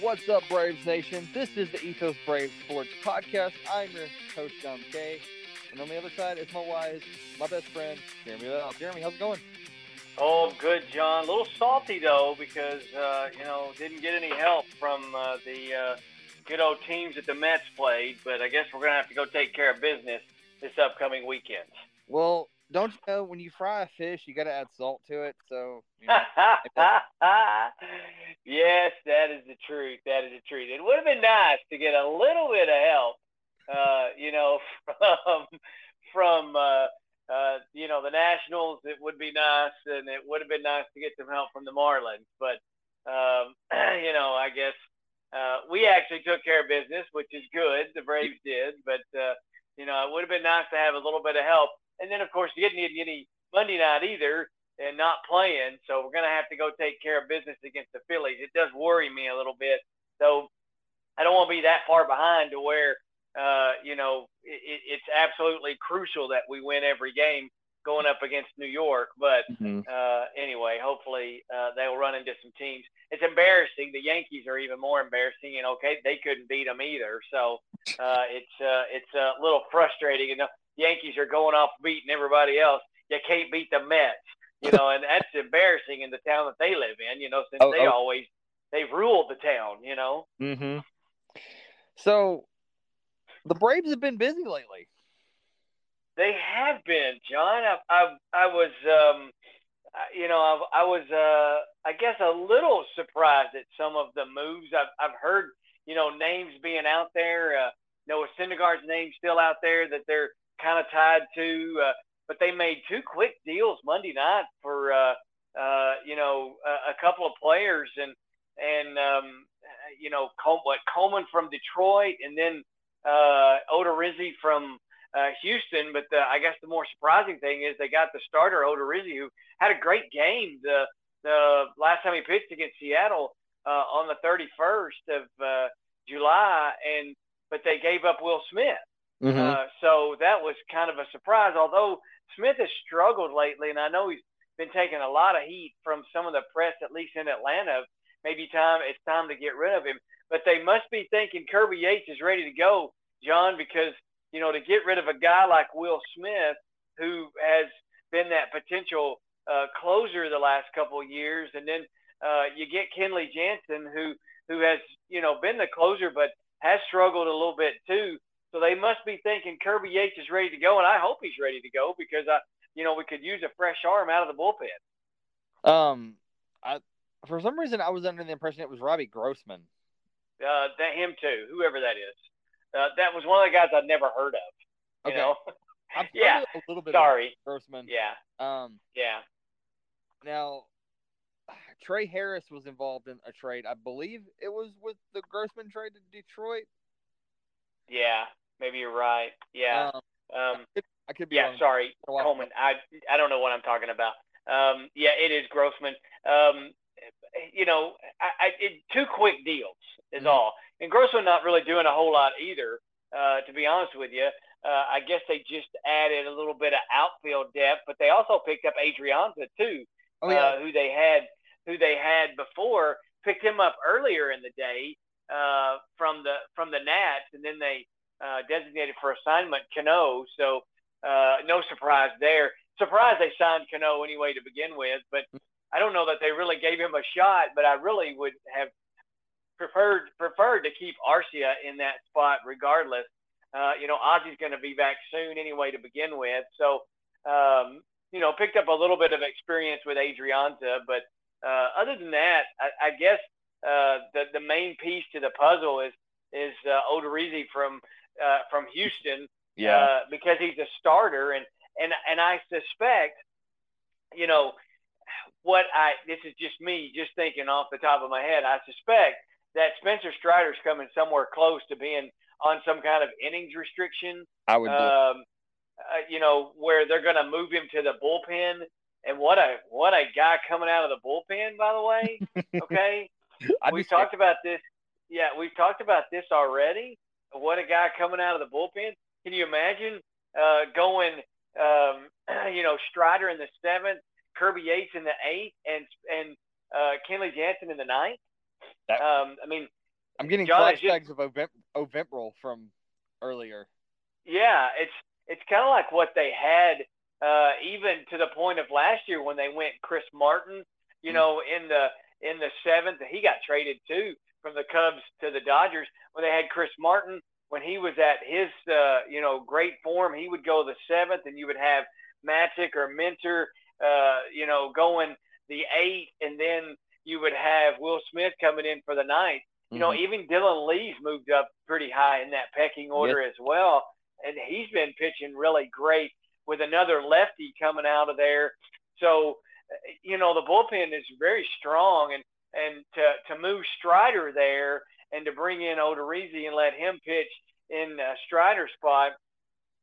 What's up, Braves Nation? This is the Ethos Braves Sports Podcast. I'm your host, John Kay. And on the other side is my wife, my best friend, Jeremy Bell. Jeremy, how's it going? Oh, good, John. A little salty though because uh, you know didn't get any help from uh, the uh, good old teams that the Mets played. But I guess we're gonna have to go take care of business this upcoming weekend. Well, don't you know when you fry a fish, you got to add salt to it? So. You know, yes, that is the truth. That is the truth. It would have been nice to get a little bit of help, uh, you know, from from uh, uh, you know the Nationals. It would be nice, and it would have been nice to get some help from the Marlins. But um, you know, I guess uh, we actually took care of business, which is good. The Braves did, but uh, you know, it would have been nice to have a little bit of help. And then, of course, you didn't need any Monday night either and not playing. So we're going to have to go take care of business against the Phillies. It does worry me a little bit. So I don't want to be that far behind to where, uh, you know, it, it's absolutely crucial that we win every game going up against New York. But mm-hmm. uh, anyway, hopefully uh, they'll run into some teams. It's embarrassing. The Yankees are even more embarrassing. Know, okay, they couldn't beat them either. So uh, it's uh, it's a little frustrating. And Yankees are going off beating everybody else. You can't beat the Mets you know, and that's embarrassing in the town that they live in, you know, since oh, they oh. always they've ruled the town, you know. Mm-hmm. So the Braves have been busy lately. They have been, John. I I, I was um you know, I, I was uh I guess a little surprised at some of the moves. I've I've heard, you know, names being out there, uh Noah Syndergaard's name still out there that they're kind of tied to. Uh, but they made two quick deals Monday night for uh, uh, you know a, a couple of players and and um, you know Col- what Coleman from Detroit and then uh, Odorizzi from uh, Houston. But the, I guess the more surprising thing is they got the starter Odorizzi who had a great game the the last time he pitched against Seattle uh, on the 31st of uh, July and but they gave up Will Smith. Mm-hmm. Uh, so that was kind of a surprise. Although Smith has struggled lately, and I know he's been taking a lot of heat from some of the press, at least in Atlanta. Maybe time it's time to get rid of him. But they must be thinking Kirby Yates is ready to go, John, because you know to get rid of a guy like Will Smith, who has been that potential uh, closer the last couple of years, and then uh, you get Kenley Jansen, who who has you know been the closer, but has struggled a little bit too. So they must be thinking Kirby Yates is ready to go, and I hope he's ready to go because I, you know, we could use a fresh arm out of the bullpen. Um, I for some reason I was under the impression it was Robbie Grossman. Uh, that him too, whoever that is. Uh, that was one of the guys I'd never heard of. You okay. know. yeah. A little bit. Sorry, Grossman. Yeah. Um. Yeah. Now, Trey Harris was involved in a trade. I believe it was with the Grossman trade to Detroit. Yeah, maybe you're right. Yeah. Um, um I could be. Yeah, wrong. sorry, Coleman. I I don't know what I'm talking about. Um, yeah, it is Grossman. Um, you know, I, I it, two quick deals is mm-hmm. all, and Grossman not really doing a whole lot either. Uh, to be honest with you, uh, I guess they just added a little bit of outfield depth, but they also picked up Adrianza too, oh, yeah. uh, who they had who they had before. Picked him up earlier in the day, uh, from the from the Nats, and then they uh, designated for assignment Cano. So uh, no surprise there. Surprised they signed Cano anyway to begin with, but I don't know that they really gave him a shot. But I really would have preferred preferred to keep Arcia in that spot regardless. Uh, you know, Ozzie's going to be back soon anyway to begin with. So, um, you know, picked up a little bit of experience with Adrianza, but uh, other than that, I, I guess uh, the the main piece to the puzzle is is uh, Odorizzi from uh, from Houston. Yeah. Uh, because he's a starter, and and and I suspect, you know, what I this is just me just thinking off the top of my head. I suspect that Spencer Strider's coming somewhere close to being on some kind of innings restriction. I would. Um, uh, you know, where they're going to move him to the bullpen. And what a what a guy coming out of the bullpen, by the way. Okay, we've talked about this. Yeah, we've talked about this already. What a guy coming out of the bullpen. Can you imagine uh, going, um, you know, Strider in the seventh, Kirby Yates in the eighth, and and uh, Kenley Jansen in the ninth? Um, I mean, I'm getting John, flashbacks of Ovent- Ovemprol from earlier. Yeah, it's it's kind of like what they had, uh, even to the point of last year when they went Chris Martin. You Mm. know, in the in the seventh, he got traded too from the Cubs to the Dodgers when they had Chris Martin. When he was at his uh, you know great form, he would go the seventh, and you would have Matzek or Minter, uh, you know, going the eight, and then you would have Will Smith coming in for the ninth. You know, Mhm. even Dylan Lee's moved up pretty high in that pecking order as well, and he's been pitching really great with another lefty coming out of there. So, uh, you know, the bullpen is very strong, and and to to move Strider there and to bring in Odorizzi and let him pitch in uh, Strider's spot,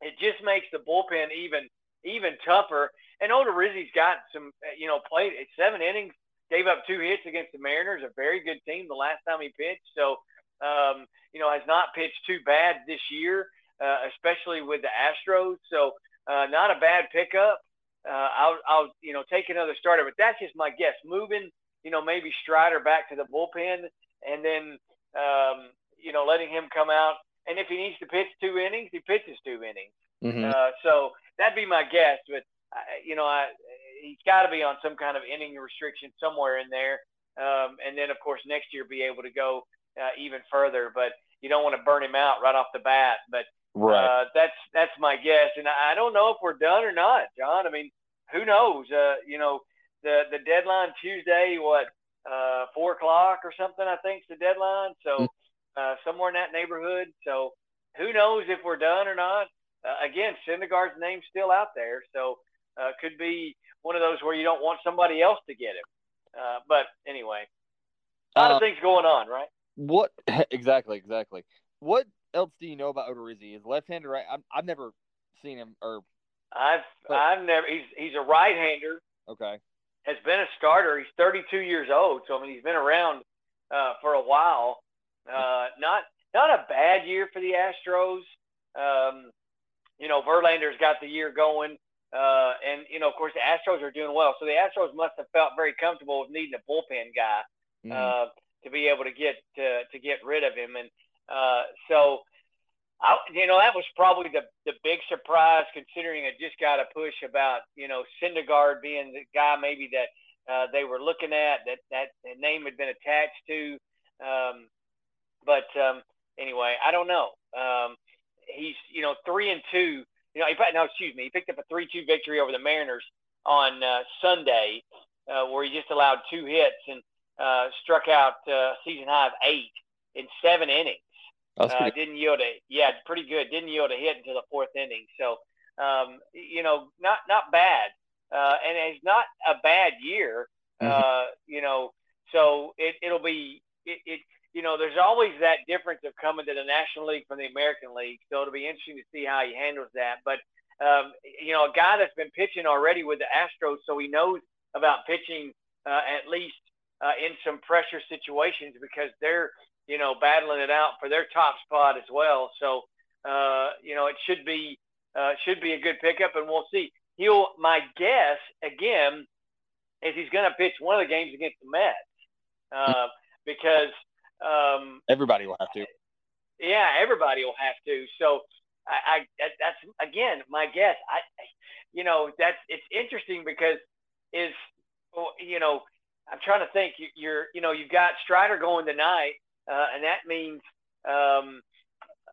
it just makes the bullpen even even tougher. And Odorizzi's got some, you know, played seven innings, gave up two hits against the Mariners, a very good team the last time he pitched. So, um, you know, has not pitched too bad this year, uh, especially with the Astros. So, uh, not a bad pickup. Uh, I'll, I'll, you know, take another starter, but that's just my guess. Moving, you know, maybe Strider back to the bullpen, and then, um, you know, letting him come out. And if he needs to pitch two innings, he pitches two innings. Mhm. Uh, so that'd be my guess. But uh, you know, I, he's got to be on some kind of inning restriction somewhere in there. Um, and then, of course, next year be able to go uh, even further. But you don't want to burn him out right off the bat. But right. uh, that's that's my guess, and I I don't know if we're done or not, John. I mean, who knows? Uh, you know, the the deadline Tuesday, what uh, four o'clock or something? I think is the deadline. So uh, somewhere in that neighborhood. So who knows if we're done or not? Uh, again, Syndergaard's name's still out there, so uh, could be one of those where you don't want somebody else to get him. Uh, but anyway, a lot Uh, of things going on, right? What exactly? Exactly. What else do you know about Odorizzi? Is left-handed, right? I'm, I've never seen him. Or I've but- I've never. He's he's a right-hander. okay, has been a starter. He's 32 years old, so I mean he's been around uh, for a while. Uh, not not a bad year for the Astros. Um, you know, Verlander's got the year going, uh, and you know, of course, the Astros are doing well. So the Astros must have felt very comfortable with needing a bullpen guy uh, to be able to get to, to get rid of him. And uh, so, I, you know, that was probably the the big surprise, considering I just got a push about you know Syndergaard being the guy maybe that uh, they were looking at that that name had been attached to. Um, but um, anyway, I don't know. Um, he's you know three and two. You know, he, no, excuse me. He picked up a three-two victory over the Mariners on uh, Sunday, uh, where he just allowed two hits and uh, struck out uh, season high of eight in seven innings. Uh, didn't yield a yeah, pretty good. Didn't yield a hit until the fourth inning. So um, you know, not not bad, uh, and it's not a bad year. Mhm. Uh, you know, so it it'll be it, it. You know, there's always that difference of coming to the National League from the American League. So it'll be interesting to see how he handles that. But um, you know, a guy that's been pitching already with the Astros, so he knows about pitching uh, at least uh, in some pressure situations because they're you know battling it out for their top spot as well. So uh, you know it should be uh, should be a good pickup, and we'll see. He'll my guess again is he's going to pitch one of the games against the Mets uh, because um, Everybody will have to. yeah, everybody will have to. So I, I that's again my guess. I, you know, that's it's interesting because is you know I'm trying to think. You're you know you've got Strider going tonight, uh, and that means um,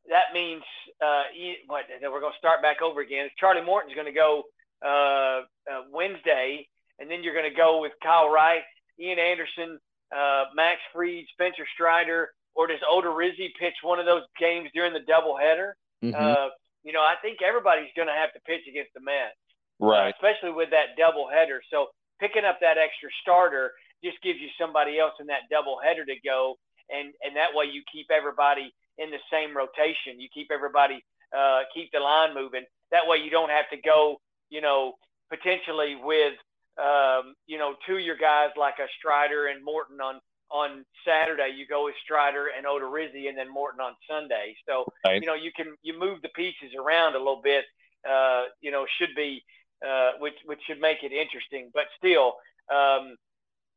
that means uh, what? We're going to start back over again. Charlie Morton's going to go uh, uh, Wednesday, and then you're going to go with Kyle Wright, Ian Anderson, uh, Max Fried, Spencer Strider, or does Odorizzi pitch one of those games during the doubleheader? Mhm. Uh, you know, I think everybody's going to have to pitch against the Mets, uh, right. especially with that doubleheader. So picking up that extra starter just gives you somebody else in that doubleheader to go, and and that way you keep everybody in the same rotation. You keep everybody uh, keep the line moving. That way you don't have to go, you know, potentially with um, you know two of your guys like a Strider and Morton on on Saturday. You go with Strider and Odorizzi, and then Morton on Sunday. So Right. you know you can you move the pieces around a little bit. Uh, you know should be uh, which which should make it interesting. But still, um,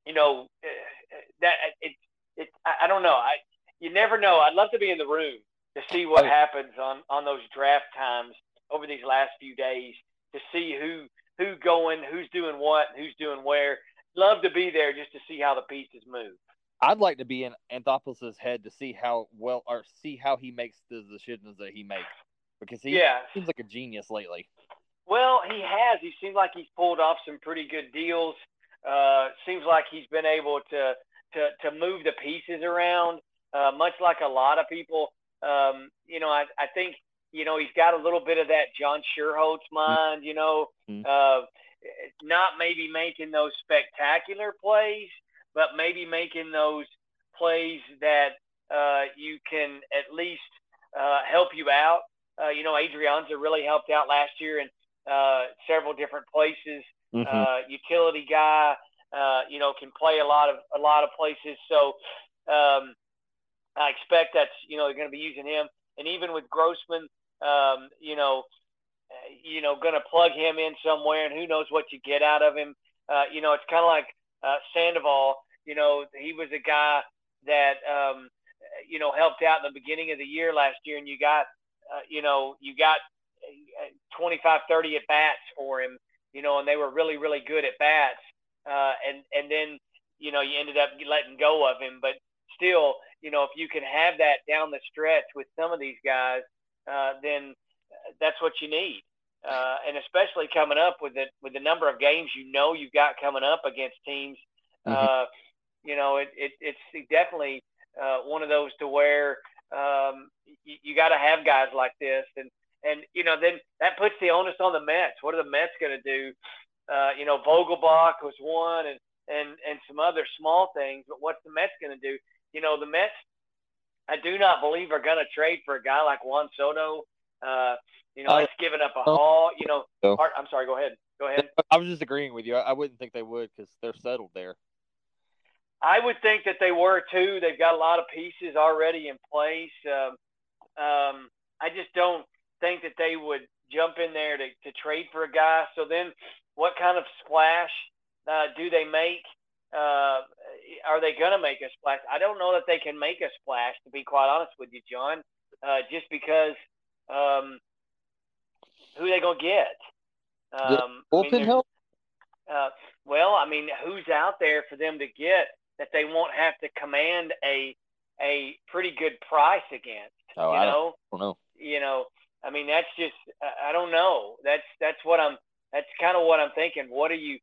you know uh, that it it I, I don't know. I you never know. I'd love to be in the room to see what happens on on those draft times over these last few days to see who who going, who's doing what, who's doing where. Love to be there just to see how the pieces move. I'd like to be in Anthopoulos' head to see how well or see how he makes the decisions that he makes because he yeah. seems like a genius lately. Well, he has. He seems like he's pulled off some pretty good deals. Uh, seems like he's been able to to to move the pieces around, uh, much like a lot of people. Um, you know, I, I think you know he's got a little bit of that John Schuerholz mind. You know, uh, not maybe making those spectacular plays, but maybe making those plays that uh, you can at least uh, help you out. Uh, you know, Adrianza really helped out last year in uh, several different places. Mhm. Uh, utility guy, uh, you know, can play a lot of a lot of places. So um, I expect that's you know they're going to be using him, and even with Grossman, um, you know, uh, you know, going to plug him in somewhere, and who knows what you get out of him. Uh, you know, it's kind of like uh, Sandoval. You know, he was a guy that um, you know helped out in the beginning of the year last year, and you got uh, you know you got uh, 25, 30 at bats for him. You know, and they were really, really good at bats. Uh, and and then you know you ended up letting go of him, but still, you know, if you can have that down the stretch with some of these guys, uh, then that's what you need. Uh, and especially coming up with the with the number of games you know you've got coming up against teams, uh, you know, it, it it's definitely uh, one of those to where um, you, you got to have guys like this, and and you know then that puts the onus on the Mets. What are the Mets going to do? Uh, you know, Vogelbach was one, and and and some other small things. But what's the Mets going to do? You know, the Mets, I do not believe are going to trade for a guy like Juan Soto. Uh, you know, that's giving up a haul. You know, So- Art, I'm sorry. Go ahead. Go ahead. I was just agreeing with you. I, I wouldn't think they would because they're settled there. I would think that they were too. They've got a lot of pieces already in place. Um, um, I just don't think that they would jump in there to, to trade for a guy. So then, what kind of splash uh, do they make? Uh, are they going to make a splash? I don't know that they can make a splash, to be quite honest with you, John, uh, just because um, who they going to get? Um, I mean, help? uh, well, I mean, who's out there for them to get that they won't have to command a a pretty good price against? Oh, you I know, don't know. you know. I mean, that's just I I don't know. That's that's what I'm. That's kind of what I'm thinking. What are you?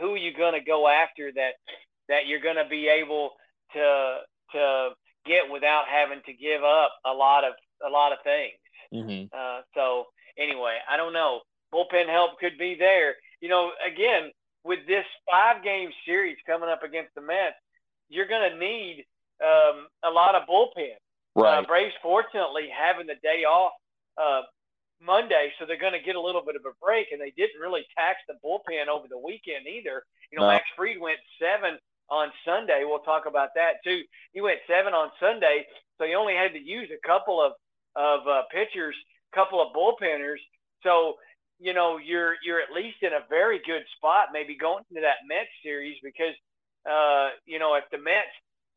Who are you going to go after that that you're going to be able to to get without having to give up a lot of a lot of things? Mm-hmm. Uh, so anyway, I don't know. Bullpen help could be there. You know, again, with this five game series coming up against the Mets, you're going to need um, a lot of bullpen. Right. Uh, Braves, fortunately, having the day off uh, Monday, so they're going to get a little bit of a break, and they didn't really tax the bullpen over the weekend either. You know, No. Max Fried went seven on Sunday. We'll talk about that too. He went seven on Sunday, so he only had to use a couple of of uh, pitchers, couple of bullpenners. So you know you're you're at least in a very good spot, maybe going into that Mets series because uh, you know if the Mets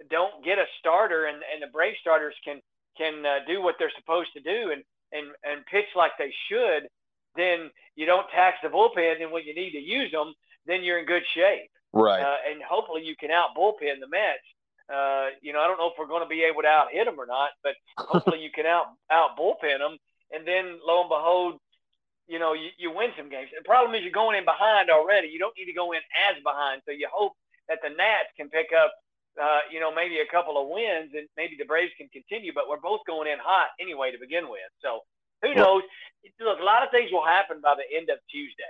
don't get a starter and and the Brave starters can can uh, do what they're supposed to do and and and pitch like they should, then you don't tax the bullpen. And when you need to use them, then you're in good shape. right. Uh, and hopefully you can out bullpen the Mets. Uh, you know, I don't know if we're going to be able to out hit them or not, but hopefully you can out out bullpen them. And then lo and behold, you know, you, you win some games. The problem is you're going in behind already. You don't need to go in as behind. So you hope that the Nats can pick up, uh, you know, maybe a couple of wins and maybe the Braves can continue. But we're both going in hot anyway to begin with. So who knows? Look, a lot of things will happen by the end of Tuesday.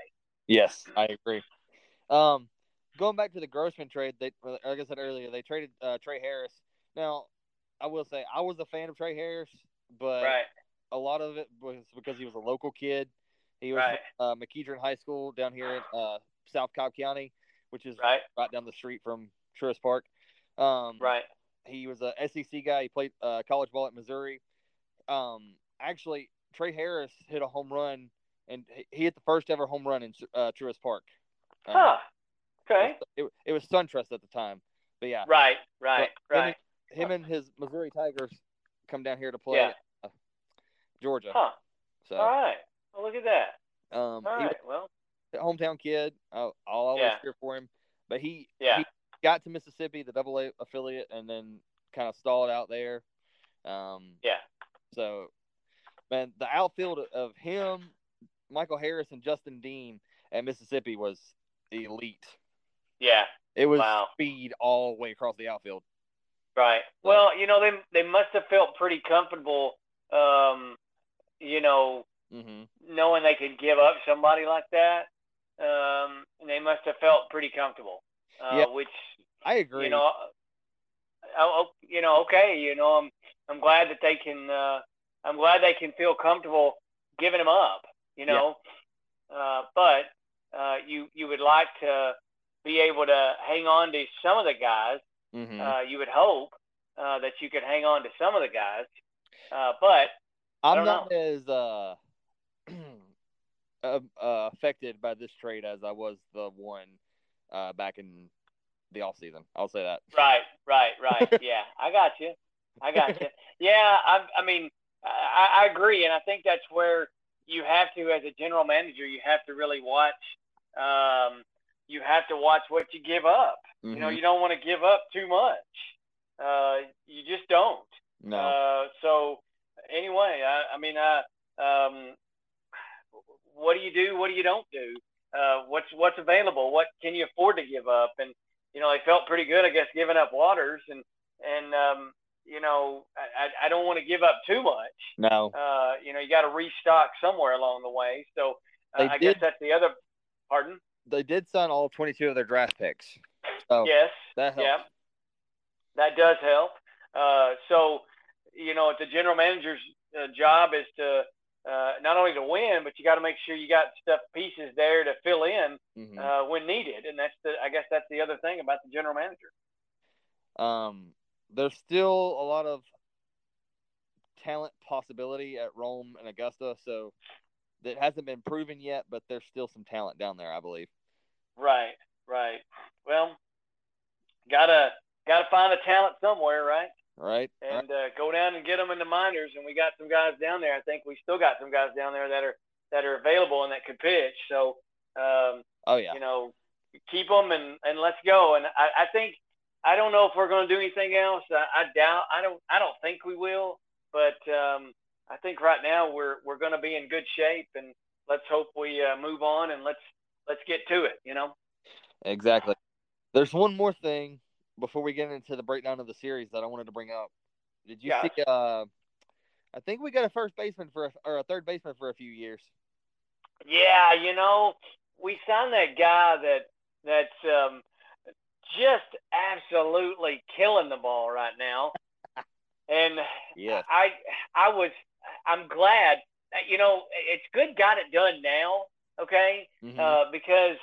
Yes, I agree. Um, going back to the Grossman trade, they like I said earlier, they traded uh, Trey Harris. Now, I will say I was a fan of Trey Harris, but right. a lot of it was because he was a local kid. He was Right. uh, McEachern High School down here in uh, South Cobb County, which is Right. right down the street from Truist Park. Um, Right. He was a SEC guy. He played uh, college ball at Missouri. Um, actually, Trey Harris hit a home run, and he- hit the first ever home run in uh, Truist Park. Uh, Huh. Okay. It, it was SunTrust at the time, but yeah, Right, right, But- right. him and his Missouri Tigers come down here to play Yeah. uh, Georgia. Huh. So All right. Well, look at that. um, All right. Well, hometown kid. I'll, I'll always Yeah. cheer for him. But he yeah. he got to Mississippi, the Double A affiliate, and then kind of stalled out there. Um, Yeah. So, man, the outfield of him, Michael Harris, and Justin Dean at Mississippi was elite. Yeah. It was Wow. speed all the way across the outfield. Right. Well, you know, they they must have felt pretty comfortable, um, you know, hmm knowing they could give up somebody like that. Um, and they must have felt pretty comfortable. Uh, Yeah. Which I agree. you know, oh, oh, you know, okay, you know, I'm I'm glad that they can. Uh, I'm glad they can feel comfortable giving them up. You know, uh, but uh, you you would like to be able to hang on to some of the guys. Mhm. Uh, you would hope uh, that you could hang on to some of the guys, uh, but I I'm not as uh, uh, uh, affected by this trade as I was the one uh, back in the off season. I'll say that. Right, right, right. yeah, I got you. I got you. Yeah, I, I mean, I, I agree, and I think that's where you have to, as a general manager, you have to really watch. Um, you have to watch what you give up. You know, Mhm. you don't want to give up too much. Uh, you just don't. no. Uh, so anyway, I, I mean, uh, um, what do you do? What do you don't do? Uh, what's what's available? What can you afford to give up? And you know, I felt pretty good, I guess, giving up Waters, and and um, you know, I, I- don't want to give up too much. no. Uh, you know, you got to restock somewhere along the way. So uh, I guess that's the other. Pardon? They did sign all 22 of their draft picks. So Yes. that helps. Yeah, that does help. Uh, so, you know, the general manager's uh, job is to uh, not only to win, but you got to make sure you got stuff pieces there to fill in Mhm. uh, when needed. And that's the, I guess that's the other thing about the general manager. Um, there's still a lot of talent possibility at Rome and Augusta, so that hasn't been proven yet, but there's still some talent down there, I believe. Right. Right. Well, gotta gotta find the talent somewhere, right? Right? And uh, go down and get them in the minors. And we got some guys down there. I think we still got some guys down there that are that are available and that could pitch. So. Um, oh yeah. you know, keep them and, and let's go. And I, I think I don't know if we're going to do anything else. I, I doubt. I don't. I don't think we will. But um, I think right now we're we're going to be in good shape, and let's hope we uh, move on and let's let's get to it. You know. Exactly. There's one more thing before we get into the breakdown of the series that I wanted to bring up. Did you Yeah. see? Uh, I think we got a first baseman for a, or a third baseman for a few years. Yeah, you know, we signed that guy that that's um, just absolutely killing the ball right now, and Yes. I I was I'm glad you know it's good got it done now, okay? Mhm. Uh, because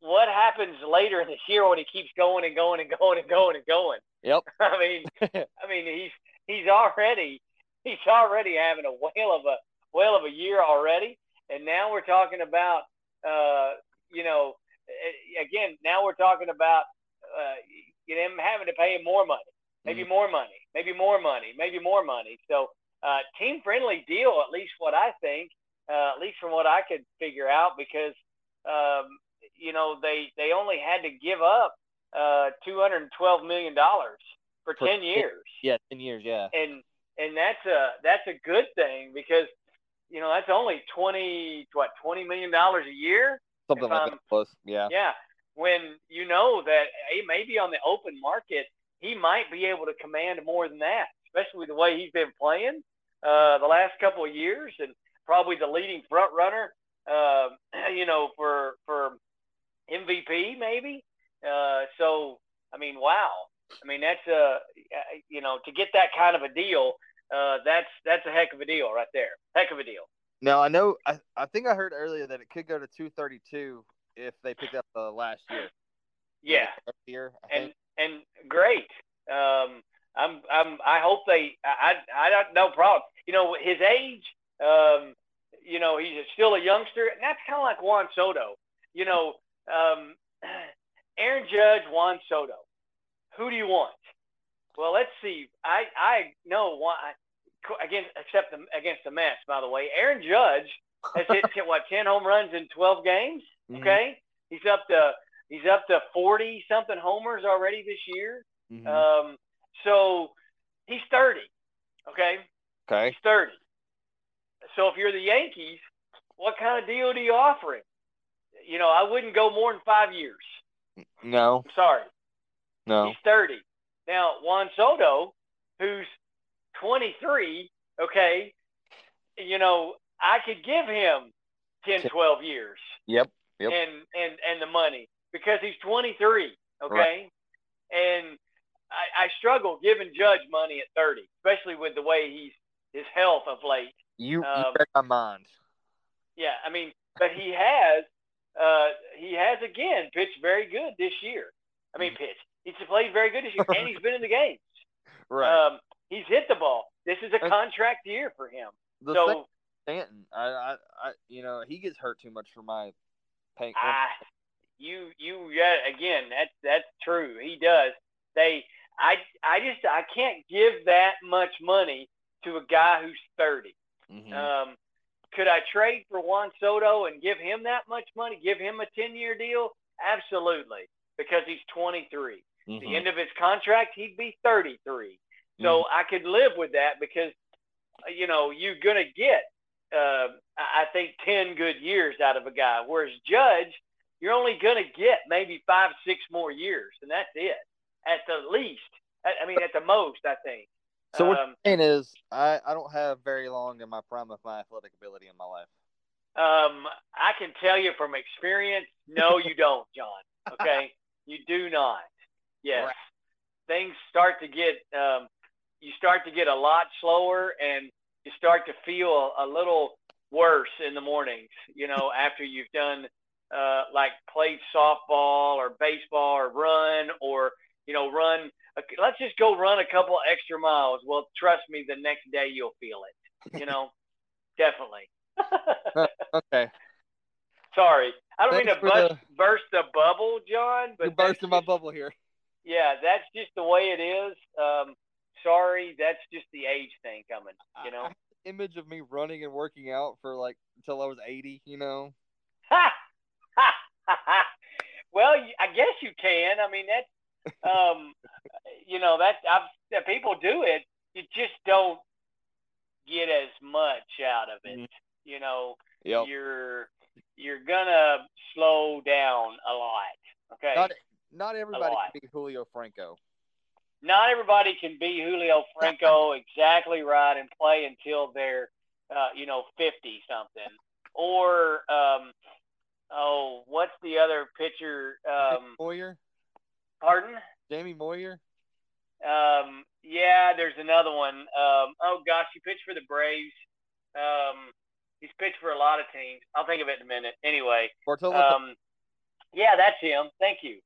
what happens later in the year when he keeps going and going and going and going and going? yep. I mean, I mean he's he's already he's already having a whale of a whale of a year already, and now we're talking about uh, you know again now we're talking about uh, them having to pay him more money, maybe more money, maybe more money, maybe more money. So uh, team friendly deal, at least what I think, uh, at least from what I could figure out, because um, you know they they only had to give up uh, two hundred and twelve million dollars for For- ten years, Yeah, ten years. Yeah. and and that's a that's a good thing because you know that's only twenty what twenty million dollars a year. Something like I'm- that. Close. Yeah. Yeah, when you know that he maybe on the open market he might be able to command more than that, especially the way he's been playing uh, the last couple of years, and probably the leading front runner. Uh, you know, for for MVP maybe. Uh, so I mean, wow. I mean, that's a you know to get that kind of a deal. Uh, that's that's a heck of a deal right there. Heck of a deal. Now I know. I, I think I heard earlier that it could go to two thirty two if they picked up the last year. Yeah. Year. And and great. Um, I'm I'm I hope they I I don't no problem. You know his age. Um, you know he's still a youngster, and that's kind of like Juan Soto. You know, um, Aaron Judge, Juan Soto. Who do you want? Well, let's see. I I know why against except the, against the Mets. By the way, Aaron Judge has hit what ten home runs in twelve games. Mhm. Okay, he's up to he's up to forty something homers already this year. Mhm. Um, so he's thirty. Okay, okay. he's thirty. So if you're the Yankees, what kind of deal do you offer him? You know, I wouldn't go more than five years. No, I'm sorry. no. He's 30. Now, Juan Soto, who's 23, okay, you know, I could give him 10, 12 years Yep. Yep. and, and, and the money because he's 23, okay? And I, I struggle giving Judge money at 30, especially with the way he's his health of late. You, you Um, read my mind. Yeah, I mean, but he has, uh, he has again pitched very good this year. I mean, Mm-hmm. pitched. He's played very good this year, and he's been in the games. Right. Um, he's hit the ball. This is a And- contract year for him. so Stanton, I, I, I, you know, he gets hurt too much for my pain. I, you, you, yeah, again, that's that's true. He does. They, I, I just, I can't give that much money to a guy who's thirty. Mhm. Um, could I trade for Juan Soto and give him that much money? Give him a ten-year deal? Absolutely, because he's twenty-three. Mhm. The end of his contract, he'd be 33. So I could live with that because, you know, you're going to get, uh, I think, 10 good years out of a guy. Whereas Judge, you're only going to get maybe five, six more years, and that's it at the least. I mean, at the most, I think. So what Um, you're saying is, I, I don't have very long in my prime of my athletic ability in my life. Um, I can tell you from experience, no, you don't, John. Okay, you do not. Yes, Right. things start to get um, you start to get a lot slower, and you start to feel a little worse in the mornings. You know, after you've done uh, like played softball or baseball or run or you know run. Let's just go run a couple extra miles. Well, trust me, the next day you'll feel it. You know, definitely. Okay, Sorry, I don't mean to bust, burst the bubble, John, but you're bursting my bubble here. Yeah, that's just the way it is. Um, sorry, that's just the age thing coming. You know. Image of me running and working out for like until I was 80. You know. Ha! Ha! Ha! well, I guess you can. I mean, that's um, you know that I've that people do it. You just don't get as much out of it. Mhm. You know, Yep. you're you're gonna slow down a lot. Okay. Not not everybody can be Julio Franco. not everybody can be Julio Franco exactly right and play until they're, uh, you know, 50 something. Or, um, oh, what's the other pitcher? Um, Moyer, pardon? Jamie Moyer. Um, yeah, there's another one. Um, oh, gosh, he pitched for the Braves. Um, he's pitched for a lot of teams. I'll think of it in a minute. Anyway, Bartolo. um, yeah, that's him. Thank you.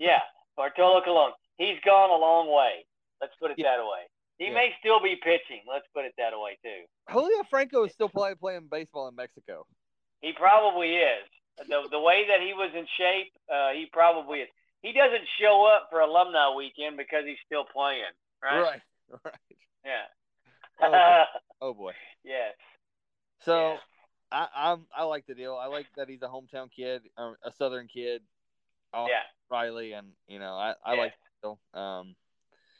Yeah, Bartolo Colon. He's gone a long way. Let's put it Yeah. that way. He Yeah. may still be pitching. Let's put it that way too. Julio Franco is still play, playing baseball in Mexico. He probably is. The the way that he was in shape, uh, he probably is. He doesn't show up for alumni weekend because he's still playing, right? Right. Right. Yeah. Oh, boy. Oh boy. yes. So Yeah. I I'm, I like the deal. I like that he's a hometown kid, a Southern kid. Oh, Yeah. Riley, and you know I I Yeah. like the deal. Um.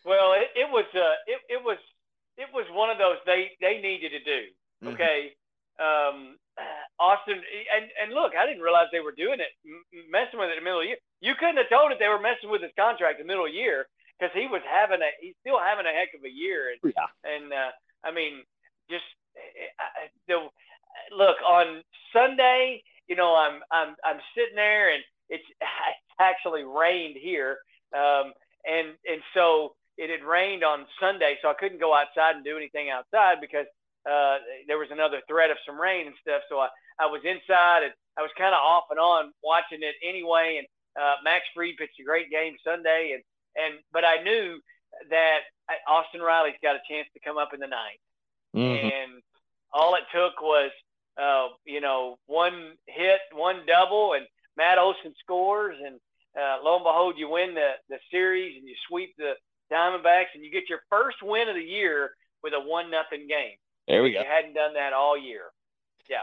Well, it, it was uh, it, it was it was one of those they they needed to do. mhm. Okay. Um, Austin, and and look, I didn't realize they were doing it, m- messing with it in the middle of the year. You couldn't have told it they were messing with his contract in the middle of the year because he was having a he's still having a heck of a year, and Yeah. and uh, I mean, just uh, the look on Sunday. You know, I'm I'm I'm sitting there, and it's, it's actually rained here, um, and and so it had rained on Sunday, so I couldn't go outside and do anything outside because uh, there was another threat of some rain and stuff. So I, I was inside and I was kind of off and on watching it anyway. And uh, Max Fried pitched a great game Sunday, and and but I knew that Austin Riley's got a chance to come up in the ninth, Mhm. and all it took was uh, you know one hit, one double, and Matt Olson scores, and uh, lo and behold, you win the the series and you sweep the Diamondbacks, and you get your first win of the year with a one nothing game. There we go. You hadn't done that all year. Yeah.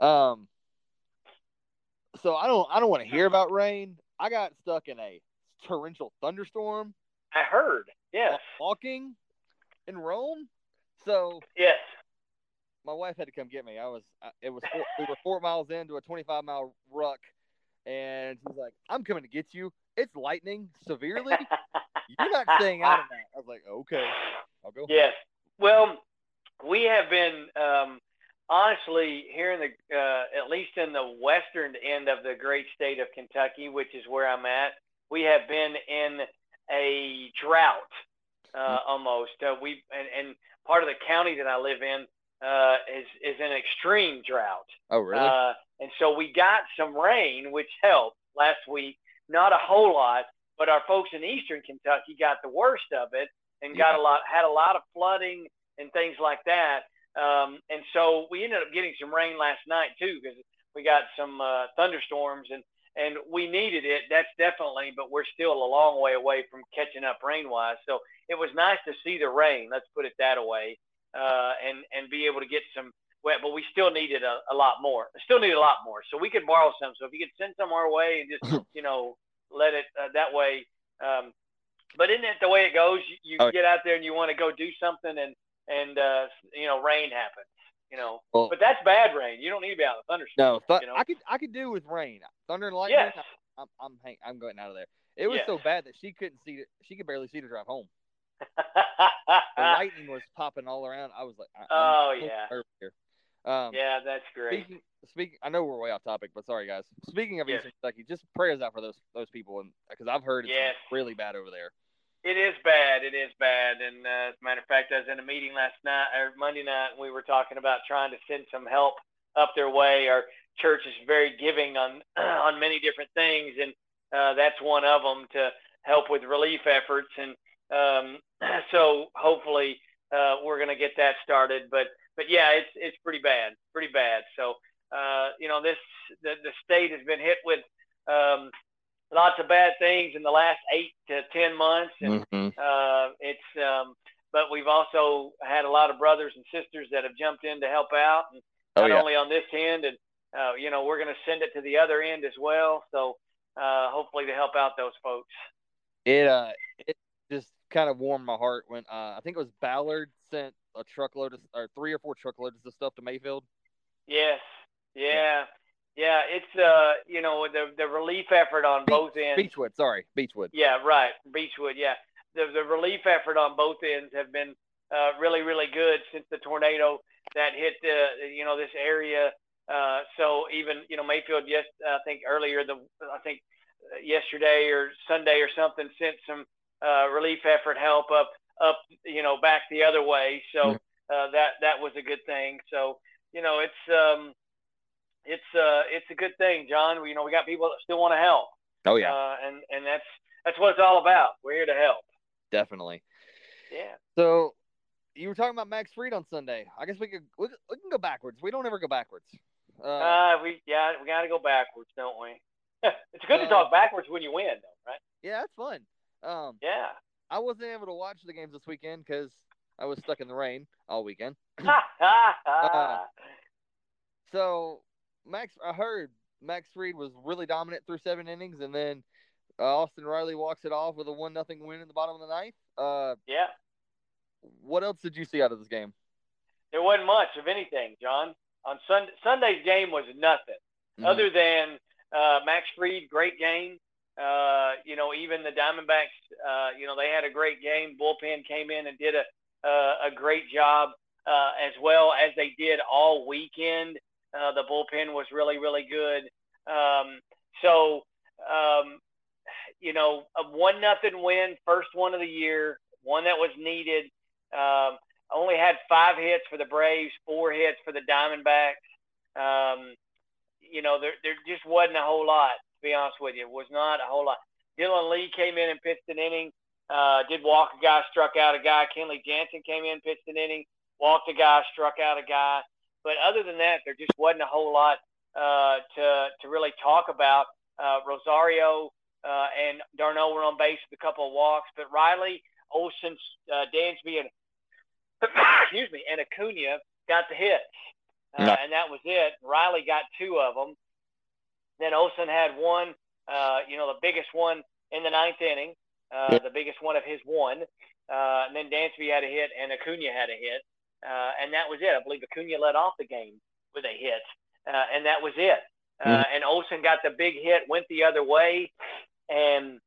Um. So I don't I don't want to hear about rain. I got stuck in a torrential thunderstorm. I heard. Yes. Walking in Rome. So yes. My wife had to come get me. I was it was four, we were four miles into a 25 mile ruck, and she's like, "I'm coming to get you. It's lightning severely. You're not staying out of that." I was like, "Okay, I'll go." Yes. Well, we have been um, honestly here in the uh, at least in the western end of the great state of Kentucky, which is where I'm at. We have been in a drought uh, mm-hmm. almost. Uh, we and, and part of the county that I live in uh, is is an extreme drought. Oh, really? Uh, and so we got some rain, which helped last week. Not a whole lot, but our folks in eastern Kentucky got the worst of it and yeah. got a lot had a lot of flooding and things like that. Um, and so we ended up getting some rain last night too because we got some uh, thunderstorms and and we needed it. That's definitely, but we're still a long way away from catching up rain wise. So it was nice to see the rain. Let's put it that way, uh, and and be able to get some wet. But we still needed a, a lot more. Still need a lot more. So we could borrow some. So if you could send some our way and just you know let it uh, that way. Um, but isn't it the way it goes? You, you oh. get out there and you want to go do something, and and uh, you know rain happens. You know, well, but that's bad rain. You don't need to be out in the thunderstorm. No, th- you know? I could I could do with rain, thunder and lightning. Yes. I'm I'm I'm, I'm going out of there. It was yes. so bad that she couldn't see it. She could barely see to drive home. the lightning was popping all around. I was like, I, oh yeah. Here. Um, yeah, that's great. Speaking, speaking, I know we're way off topic, but sorry guys. Speaking of yes. Eastern Kentucky, just prayers out for those those people, and because I've heard it's yes. really bad over there. It is bad. It is bad. And uh, as a matter of fact, I was in a meeting last night or Monday night, and we were talking about trying to send some help up their way. Our church is very giving on on many different things, and uh, that's one of them to help with relief efforts. And um, so hopefully uh, we're going to get that started. But but yeah, it's it's pretty bad, pretty bad. So uh, you know this the the state has been hit with um, lots of bad things in the last eight to ten months, and mm-hmm. uh, it's. Um, but we've also had a lot of brothers and sisters that have jumped in to help out, and oh, not yeah. only on this end, and uh, you know we're going to send it to the other end as well. So uh, hopefully to help out those folks. It uh, it just kind of warmed my heart when uh, I think it was Ballard sent a truckload of, or three or four truckloads of stuff to Mayfield. Yes. Yeah. Yeah, it's uh, you know, the the relief effort on Beach, both ends. Beechwood, sorry, Beechwood. Yeah, right, Beechwood. Yeah, the the relief effort on both ends have been uh, really really good since the tornado that hit the you know this area. Uh, so even you know Mayfield, yes, I think earlier the I think yesterday or Sunday or something sent some uh, relief effort help up up you know back the other way. So uh, that that was a good thing. So you know it's um, it's uh, it's a good thing, John. We, You know, we got people that still want to help. Oh yeah. Uh, and and that's that's what it's all about. We're here to help. Definitely. Yeah. So you were talking about Max Fried on Sunday. I guess we could we, we can go backwards. We don't ever go backwards. Uh, uh we yeah we got to go backwards, don't we? it's good uh, to talk backwards when you win, though, right? Yeah, that's fun. Um, yeah. I wasn't able to watch the games this weekend because I was stuck in the rain all weekend. uh, so Max, I heard Max Fried was really dominant through seven innings, and then uh, Austin Riley walks it off with a one nothing win in the bottom of the ninth. Uh, yeah. What else did you see out of this game? There wasn't much of anything, John. On Sunday, Sunday's game was nothing mm-hmm. other than uh, Max Fried, great game. Uh, you know, even the Diamondbacks, uh, you know, they had a great game. Bullpen came in and did a uh, a great job uh, as well as they did all weekend. Uh, the bullpen was really, really good. Um, so, um, you know, a one nothing win, first one of the year, one that was needed. Um, only had five hits for the Braves, four hits for the Diamondbacks. Um, you know, there there just wasn't a whole lot. To be honest with you, it was not a whole lot. Dylan Lee came in and pitched an inning. Uh, did walk a guy, struck out a guy. Kenley Jansen came in, pitched an inning, walked a guy, struck out a guy. But other than that, there just wasn't a whole lot uh, to to really talk about. Uh, Rosario uh, and d'Arnaud were on base with a couple of walks, but Riley Olson, uh, Dansby, and excuse me, and Acuna got the hits, uh, no. and that was it. Riley got two of them. Then Olson had one, uh, you know, the biggest one in the ninth inning, uh, yeah. the biggest one of his one. Uh, and then Dansby had a hit, and Acuna had a hit, uh, and that was it. I believe Acuna led off the game with a hit, uh, and that was it. Uh, mm-hmm. And Olson got the big hit, went the other way, and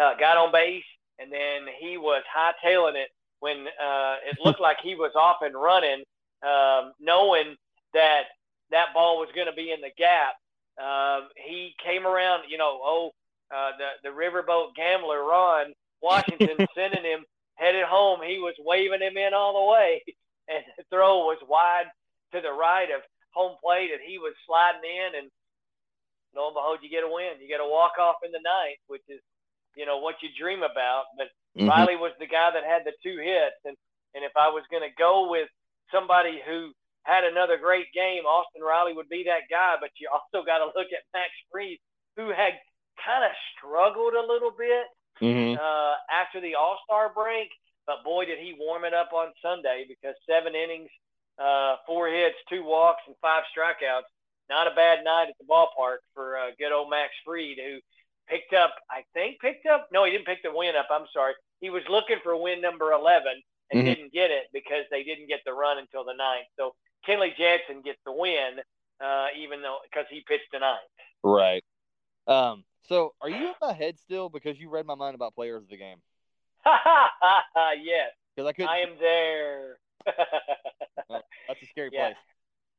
uh, got on base, and then he was hightailing it when uh, it looked like he was off and running, um, knowing that that ball was going to be in the gap. Um, he came around, you know, oh, uh, the the riverboat gambler Ron Washington sending him headed home. He was waving him in all the way, and the throw was wide to the right of home plate, and he was sliding in, and lo and behold, you get a win. You get a walk off in the ninth, which is, you know, what you dream about. But mm-hmm. Riley was the guy that had the two hits, and and if I was going to go with somebody who had another great game, Austin Riley would be that guy. But you also got to look at Max Fried, who had kind of struggled a little bit mm-hmm. uh, after the All Star break. But boy, did he warm it up on Sunday because seven innings, uh, four hits, two walks, and five strikeouts not a bad night at the ballpark for uh, good old Max Fried, who picked up, I think, picked up. No, he didn't pick the win up. I'm sorry. He was looking for win number 11 and mm-hmm. didn't get it because they didn't get the run until the ninth. So Kenley Jansen gets the win, uh, even though because he pitched the ninth. Right. Um. So are you in my head still because you read my mind about players of the game? yes. Because I could. I am there. that's a scary yeah. place.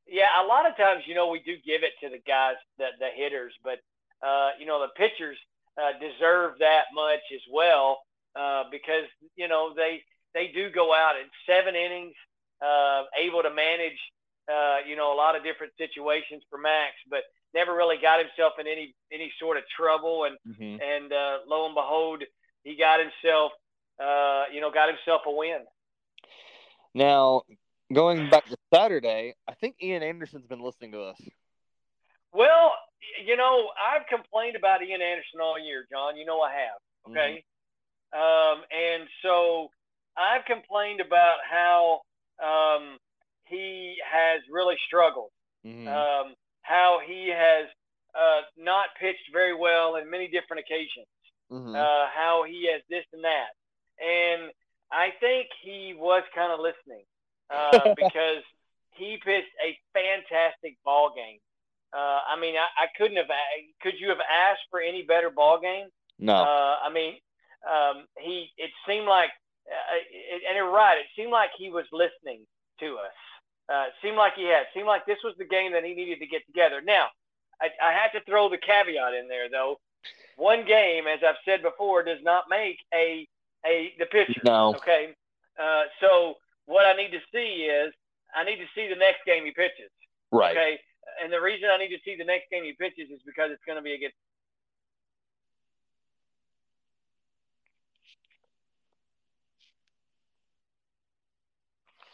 Yeah, a lot of times, you know, we do give it to the guys, the, the hitters, but, uh, you know, the pitchers uh, deserve that much as well uh, because, you know, they, they do go out in seven innings, uh, able to manage, uh, you know, a lot of different situations for Max, but never really got himself in any, any sort of trouble. And, mm-hmm. and uh, lo and behold, he got himself, uh, you know, got himself a win. Now, going back to Saturday, I think Ian Anderson's been listening to us. Well, you know, I've complained about Ian Anderson all year, John. You know I have. Okay. Mm-hmm. Um, and so I've complained about how um, he has really struggled, mm-hmm. um, how he has uh, not pitched very well in many different occasions, mm-hmm. uh, how he has this and that. And I think he was kind of listening uh, because he pitched a fantastic ball game. Uh, I mean, I, I couldn't have. Could you have asked for any better ball game? No. Uh, I mean, um, he. It seemed like, uh, it, and you're right. It seemed like he was listening to us. Uh, it seemed like he had. Seemed like this was the game that he needed to get together. Now, I, I had to throw the caveat in there, though. One game, as I've said before, does not make a a the pitcher. No. Okay. Uh, so what I need to see is I need to see the next game he pitches. Right. Okay. And the reason I need to see the next game he pitches is because it's going to be against.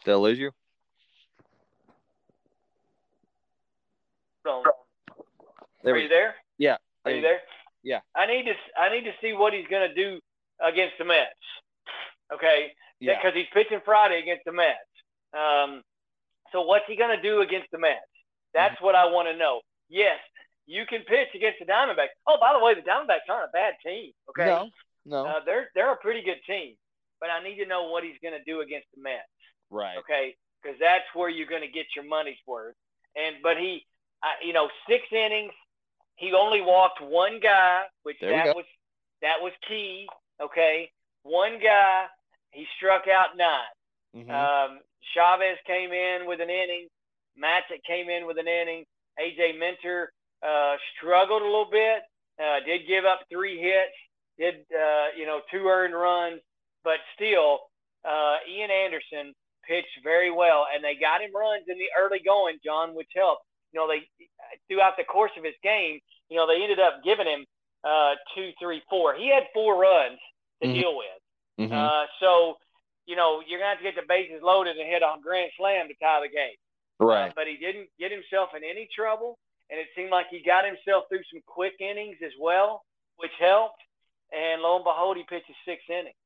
Did I lose you? There are you there? Yeah. Are you there? Yeah. I need to I need to see what he's going to do against the Mets. Okay yeah. because he's pitching Friday against the Mets. Um, so what's he going to do against the Mets? That's mm-hmm. what I want to know. Yes, you can pitch against the Diamondbacks. Oh, by the way, the Diamondbacks aren't a bad team. Okay, no, no, uh, they're they're a pretty good team. But I need to know what he's going to do against the Mets. Right. Okay, because that's where you're going to get your money's worth. And but he, uh, you know, six innings. He only walked one guy, which there that was that was key. Okay, one guy he struck out 9 mm-hmm. um, Chavez came in with an inning. Matzek came in with an inning. AJ Minter uh, struggled a little bit. Uh, did give up three hits. Did uh, you know two earned runs, but still, uh, Ian Anderson pitched very well, and they got him runs in the early going, John, which helped. You know, they throughout the course of his game, you know, they ended up giving him uh, two, three, four. He had four runs to mm-hmm. deal with. Mm-hmm. Uh, so, you know, you're going to have to get the bases loaded and hit a grand slam to tie the game. Right. Uh, but he didn't get himself in any trouble. And it seemed like he got himself through some quick innings as well, which helped. And lo and behold, he pitches six innings.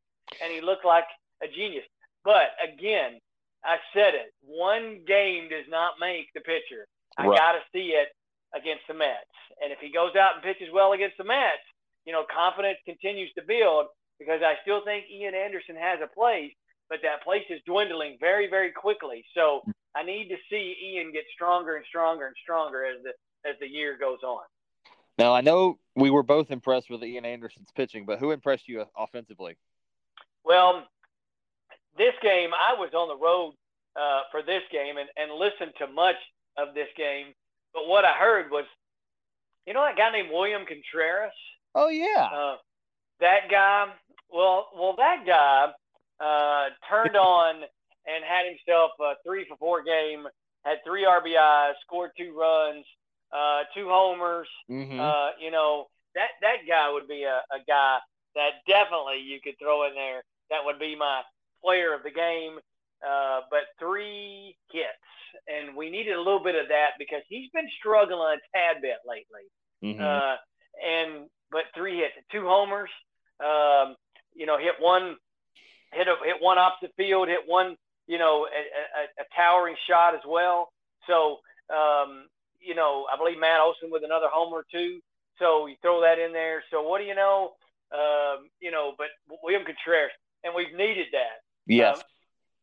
and he looked like a genius. But again, I said it. One game does not make the pitcher. I right. got to see it against the Mets. And if he goes out and pitches well against the Mets, you know, confidence continues to build because I still think Ian Anderson has a place, but that place is dwindling very, very quickly. So I need to see Ian get stronger and stronger and stronger as the as the year goes on. Now I know we were both impressed with Ian Anderson's pitching, but who impressed you offensively? Well, this game I was on the road uh, for this game and, and listened to much of this game, but what I heard was, you know, that guy named William Contreras. Oh yeah, uh, that guy. Well, well, that guy uh, turned on and had himself a three for four game. Had three RBIs, scored two runs, uh, two homers. Mm-hmm. Uh, you know that that guy would be a, a guy that definitely you could throw in there. That would be my player of the game. Uh, but three hits, and we needed a little bit of that because he's been struggling a tad bit lately. Mm-hmm. Uh, and but three hits, two homers. Um, you know, hit one, hit a, hit one off the field, hit one, you know, a, a, a towering shot as well. So, um, you know, I believe Matt Olson with another homer too. So you throw that in there. So what do you know? Um, you know, but William Contreras, and we've needed that. Yes. Um,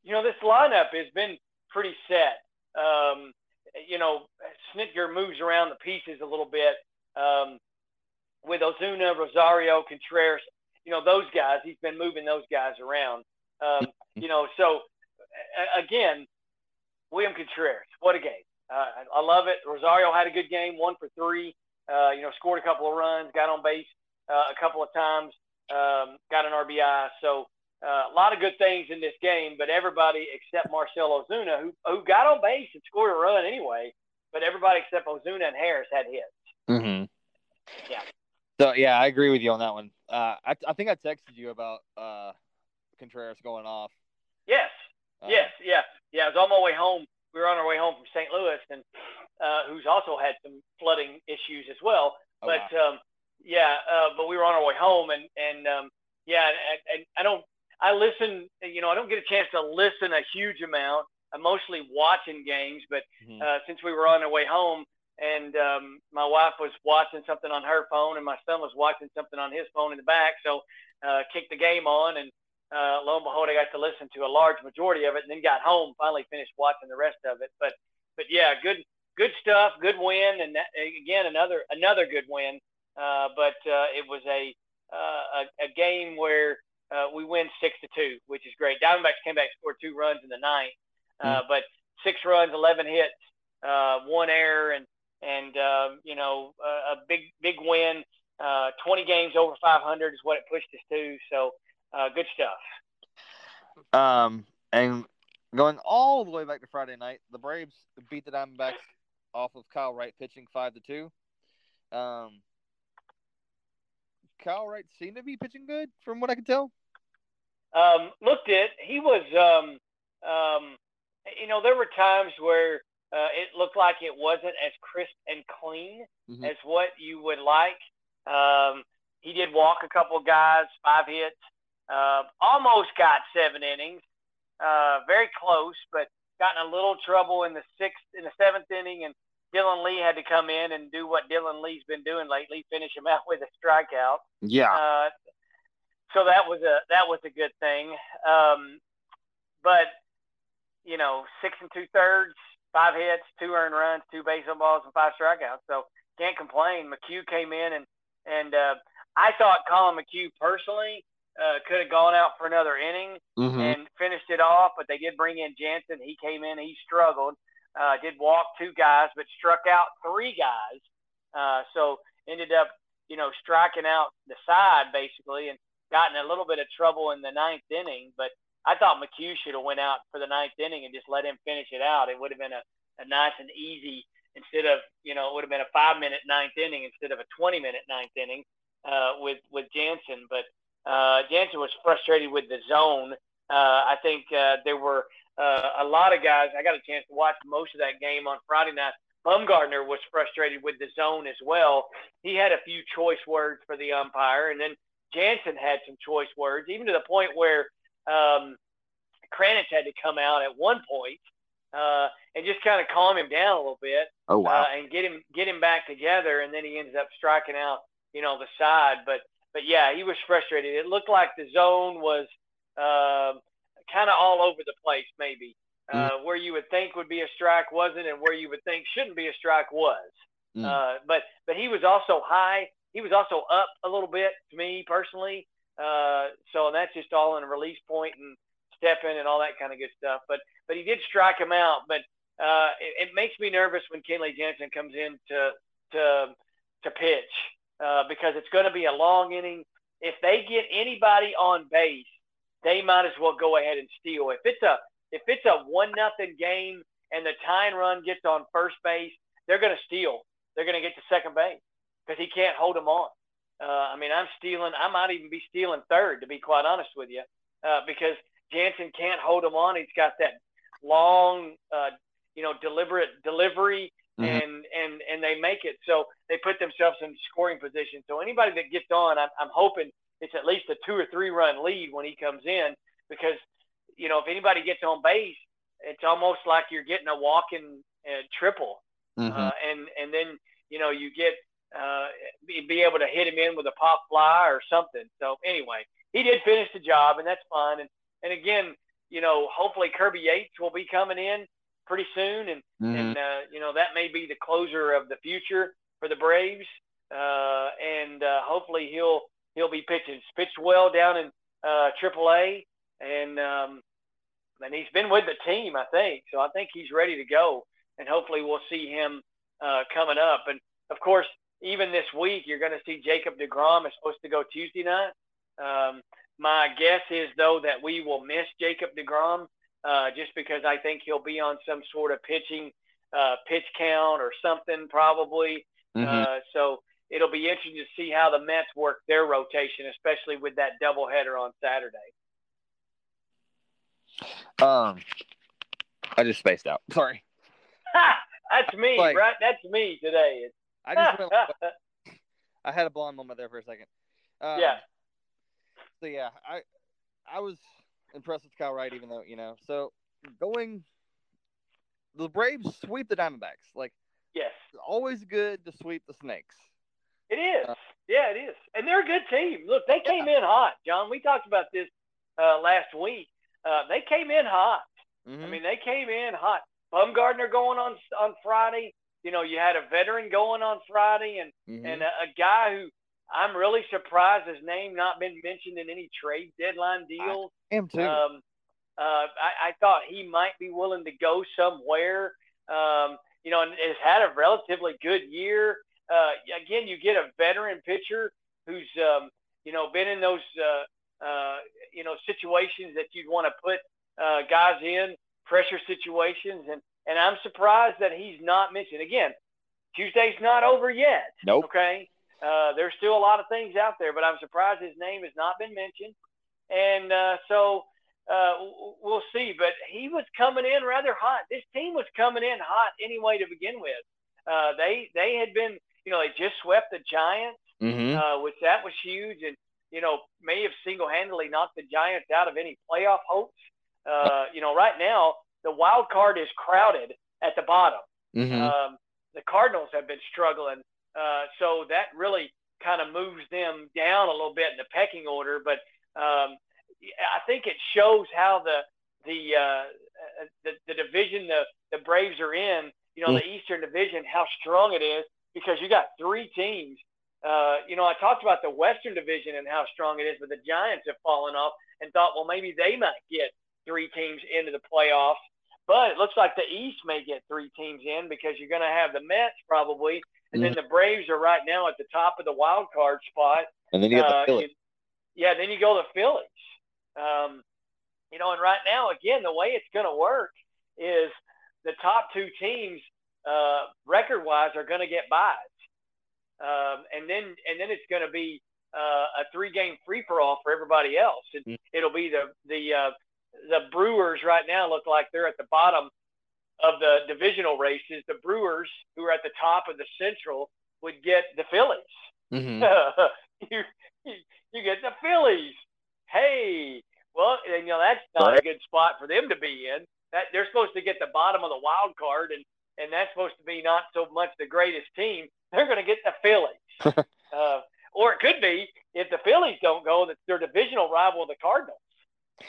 you know, this lineup has been pretty set. Um, you know, Snitker moves around the pieces a little bit. Um, with Ozuna, Rosario, Contreras, you know, those guys, he's been moving those guys around. Um, you know, so again, William Contreras, what a game. Uh, I love it. Rosario had a good game, one for three. Uh, you know, scored a couple of runs, got on base uh, a couple of times, um, got an RBI. So uh, a lot of good things in this game, but everybody except Marcell Ozuna, who, who got on base and scored a run anyway, but everybody except Ozuna and Harris had hits. Mm-hmm. Yeah. So yeah, I agree with you on that one. Uh, I, I think I texted you about uh, Contreras going off. Yes. Uh, yes. Yeah. Yeah. I was on my way home. We were on our way home from St. Louis, and uh, who's also had some flooding issues as well. Oh, but wow. um, yeah, uh, but we were on our way home, and and um, yeah, and, and I don't. I listen. You know, I don't get a chance to listen a huge amount. I'm mostly watching games, but mm-hmm. uh, since we were on our way home, and um, my wife was watching something on her phone, and my son was watching something on his phone in the back. So, uh, kicked the game on, and uh, lo and behold, I got to listen to a large majority of it, and then got home, finally finished watching the rest of it. But, but yeah, good, good stuff, good win, and that, again another another good win. Uh, but uh, it was a, uh, a a game where uh, we win six to two, which is great. Diamondbacks came back, scored two runs in the ninth, uh, mm. but six runs, eleven hits, uh, one error, and and um, you know a, a big big win. Uh, 20 games over 500 is what it pushed us to. So uh, good stuff. Um, and going all the way back to Friday night, the Braves beat the Diamondbacks off of Kyle Wright pitching five to two. Um, Kyle Wright seemed to be pitching good from what I could tell. Um, looked it. He was, um, um, you know, there were times where uh, it looked like it wasn't as crisp and clean mm-hmm. as what you would like. Um, he did walk a couple guys, five hits, uh, almost got seven innings, uh, very close, but got in a little trouble in the sixth, in the seventh inning, and Dylan Lee had to come in and do what Dylan Lee's been doing lately, finish him out with a strikeout. Yeah. Uh, so that was a that was a good thing. Um, but you know, six and two thirds, five hits, two earned runs, two base on balls, and five strikeouts. So can't complain. McHugh came in and and uh, I thought Collin McHugh personally uh, could have gone out for another inning mm-hmm. and finished it off, but they did bring in Jansen. He came in, he struggled, uh, did walk two guys, but struck out three guys. Uh, so ended up, you know, striking out the side basically and got in a little bit of trouble in the ninth inning. But I thought McHugh should have went out for the ninth inning and just let him finish it out. It would have been a, a nice and easy instead of you know it would have been a five minute ninth inning instead of a 20 minute ninth inning uh, with with Jansen. But uh, Jansen was frustrated with the zone. Uh, I think uh, there were uh, a lot of guys. I got a chance to watch most of that game on Friday night. Bumgarner was frustrated with the zone as well. He had a few choice words for the umpire, and then Jansen had some choice words, even to the point where um, Kranitz had to come out at one point, uh, and just kind of calm him down a little bit. Oh wow! Uh, and get him get him back together, and then he ends up striking out, you know, the side. But but yeah, he was frustrated. It looked like the zone was uh, um, kind of all over the place, maybe. Uh, mm. Where you would think would be a strike wasn't, and where you would think shouldn't be a strike was. Mm. Uh, but but he was also high. He was also up a little bit to me personally. Uh, so and that's just all in a release point and stepping and all that kind of good stuff. But but he did strike him out. But uh, it, it, makes me nervous when Kenley Jansen comes in to to to pitch uh, because it's going to be a long inning. If they get anybody on base, they might as well go ahead and steal. If it's a if it's a one nothing game and the tying run gets on first base, they're going to steal. They're going to get to second base because he can't hold them on. Uh, I mean, I'm stealing. I might even be stealing third, to be quite honest with you, uh, because Jansen can't hold him on. He's got that long, uh, you know, deliberate delivery, mm-hmm. and and and they make it. So they put themselves in scoring position. So anybody that gets on, I'm, I'm hoping it's at least a two or three run lead when he comes in, because you know if anybody gets on base, it's almost like you're getting a walking uh, triple, mm-hmm. uh, and and then you know you get uh, be, able to hit him in with a pop fly or something. So anyway, he did finish the job, and that's fine. And and again, you know, hopefully Kirby Yates will be coming in pretty soon, and mm-hmm. and uh, you know that may be the closer of the future for the Braves. Uh, and uh, hopefully he'll he'll be pitching. He's pitched well down in uh, AAA, and um, and he's been with the team, I think. So I think he's ready to go, and hopefully we'll see him uh, coming up. And of course, even this week, you're going to see Jacob DeGrom is supposed to go Tuesday night. Um, my guess is though that we will miss Jacob DeGrom uh, just because I think he'll be on some sort of pitching uh, pitch count or something probably. Mm-hmm. Uh, so it'll be interesting to see how the Mets work their rotation, especially with that doubleheader on Saturday. Um, I just spaced out. Sorry. That's me, like, right? That's me today. I just went. I had a blonde moment there for a second. Um, yeah. So yeah, I I was impressed with Kyle Wright, even though you know. So going, the Braves sweep the Diamondbacks. Like yes, always good to sweep the Snakes. It is. Uh, yeah, it is, and they're a good team. Look, they came yeah. in hot, John. We talked about this uh, last week. Uh, they came in hot. Mm-hmm. I mean, they came in hot. Bumgarner going on on Friday you know, you had a veteran going on Friday and mm-hmm. and a, a, guy who I'm really surprised his name not been mentioned in any trade deadline deals. I am too. Um, uh, I, I thought he might be willing to go somewhere. Um, you know, and has had a relatively good year. Uh, again, you get a veteran pitcher who's um, you know been in those uh, uh, you know situations that you'd want to put uh, guys in pressure situations and and I'm surprised that he's not mentioned. Again, Tuesday's not over yet. Nope. Okay. Uh, there's still a lot of things out there, but I'm surprised his name has not been mentioned. And uh, so uh, we'll see. But he was coming in rather hot. This team was coming in hot anyway to begin with. Uh, they they had been, you know, they just swept the Giants, mm-hmm. uh, which that was huge, and you know may have single-handedly knocked the Giants out of any playoff hopes. Uh, you know, right now the wild card is crowded at the bottom. Mm-hmm. Um, the Cardinals have been struggling, uh, so that really kind of moves them down a little bit in the pecking order. But um, I think it shows how the the uh, the, the division the the Braves are in, you know, the Eastern Division, how strong it is because you got three teams. Uh, you know, I talked about the Western Division and how strong it is, but the Giants have fallen off and thought, well, maybe they might get three teams into the playoffs. But it looks like the East may get three teams in because you're going to have the Mets probably, and mm-hmm. then the Braves are right now at the top of the wild card spot. And then you got uh, the Phillies. You, yeah, then you go to the Phillies. Um, you know, and right now, again, the way it's going to work is the top two teams, uh, record-wise, are going to get buys, um, and then and then it's going to be uh, a three-game free-for-all for everybody else, and mm-hmm. it'll be the the uh, the Brewers right now look like they're at the bottom of the divisional races. The Brewers, who are at the top of the Central, would get the Phillies. Mm-hmm. you you get the Phillies. Hey, well, and, you know that's not right. a good spot for them to be in. That they're supposed to get the bottom of the wild card, and and that's supposed to be not so much the greatest team. They're going to get the Phillies, uh, or it could be if the Phillies don't go, that their divisional rival, the Cardinals.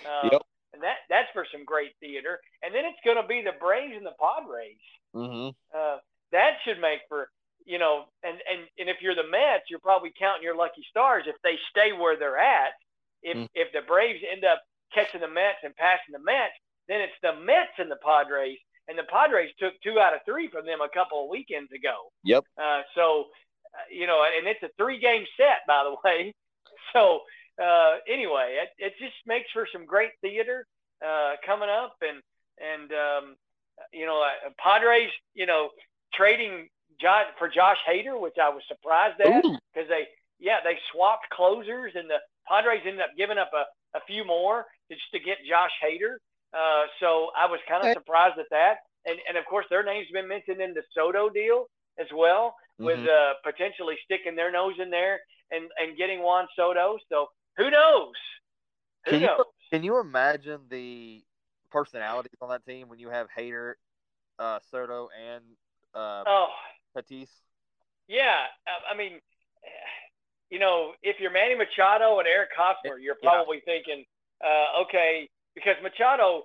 Uh, yep. And that that's for some great theater. And then it's going to be the Braves and the Padres. Mm-hmm. Uh, that should make for you know, and and and if you're the Mets, you're probably counting your lucky stars if they stay where they're at. If mm. if the Braves end up catching the Mets and passing the Mets, then it's the Mets and the Padres, and the Padres took two out of three from them a couple of weekends ago. Yep. Uh, so, uh, you know, and it's a three-game set, by the way. So, uh, anyway, it, it just makes for some great theater uh, coming up, and and um, you know, uh, Padres, you know, trading Josh, for Josh Hader, which I was surprised at because they, yeah, they swapped closers, and the Padres ended up giving up a, a few more just to get Josh Hader. Uh, so I was kind of surprised at that. And, and of course, their name's been mentioned in the Soto deal as well, with mm-hmm. uh, potentially sticking their nose in there and, and getting Juan Soto. So who knows? Who can knows? You, can you imagine the personalities on that team when you have Hader, uh, Soto, and uh, oh. Tatis? Yeah, I mean, you know, if you're Manny Machado and Eric Hosmer, you're probably yeah. thinking, uh, okay, because Machado,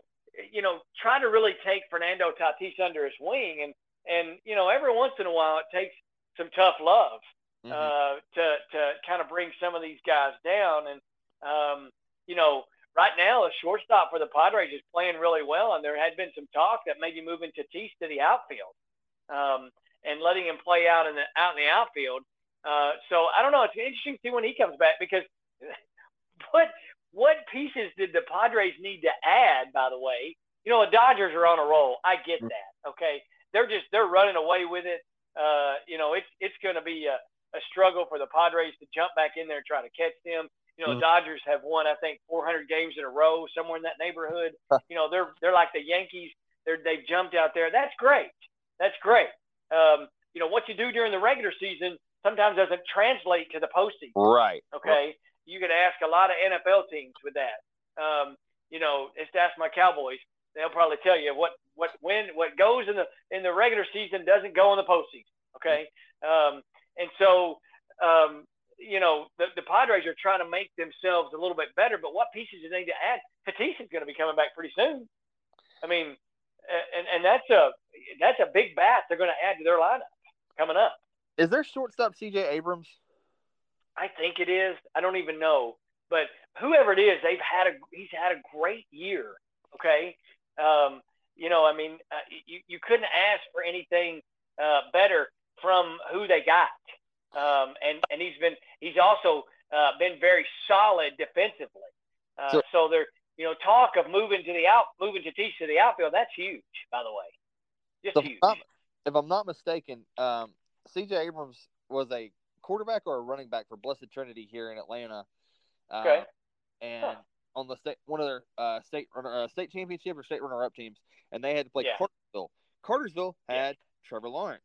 you know, trying to really take Fernando Tatis under his wing, and and you know, every once in a while it takes some tough love mm-hmm. uh, to to kind of bring some of these guys down, and um, you know, right now a shortstop for the Padres is playing really well, and there had been some talk that maybe moving Tatis to the outfield. Um, and letting him play out in the out in the outfield. Uh, so I don't know. It's interesting to see when he comes back because what what pieces did the Padres need to add? By the way, you know the Dodgers are on a roll. I get mm. that. Okay, they're just they're running away with it. Uh, you know it's it's going to be a, a struggle for the Padres to jump back in there and try to catch them. You know, mm-hmm. Dodgers have won I think 400 games in a row, somewhere in that neighborhood. you know, they're they're like the Yankees. They're they've jumped out there. That's great. That's great. Um, you know, what you do during the regular season sometimes doesn't translate to the postseason. Right. Okay. Right. You could ask a lot of NFL teams with that. Um, you know, just ask my Cowboys. They'll probably tell you what what when what goes in the in the regular season doesn't go in the postseason. Okay. Um, and so um, you know the, the Padres are trying to make themselves a little bit better. But what pieces do they need to add? Tatis is going to be coming back pretty soon. I mean, and and that's a that's a big bat they're going to add to their lineup coming up. Is there shortstop C.J. Abrams? I think it is. I don't even know, but whoever it is, they've had a he's had a great year. Okay, um, you know, I mean, uh, you you couldn't ask for anything uh, better from who they got, um, and and he's been he's also uh, been very solid defensively. Uh, so, so they're you know, talk of moving to the out, moving to teach to the outfield. That's huge, by the way. Just so huge. If I'm, if I'm not mistaken, um, C.J. Abrams was a quarterback or a running back for Blessed Trinity here in Atlanta. Uh, okay. And huh. on the state, one of their uh, state runner, uh, state championship or state runner-up teams, and they had to play yeah. Cartersville. Cartersville had yeah. Trevor Lawrence.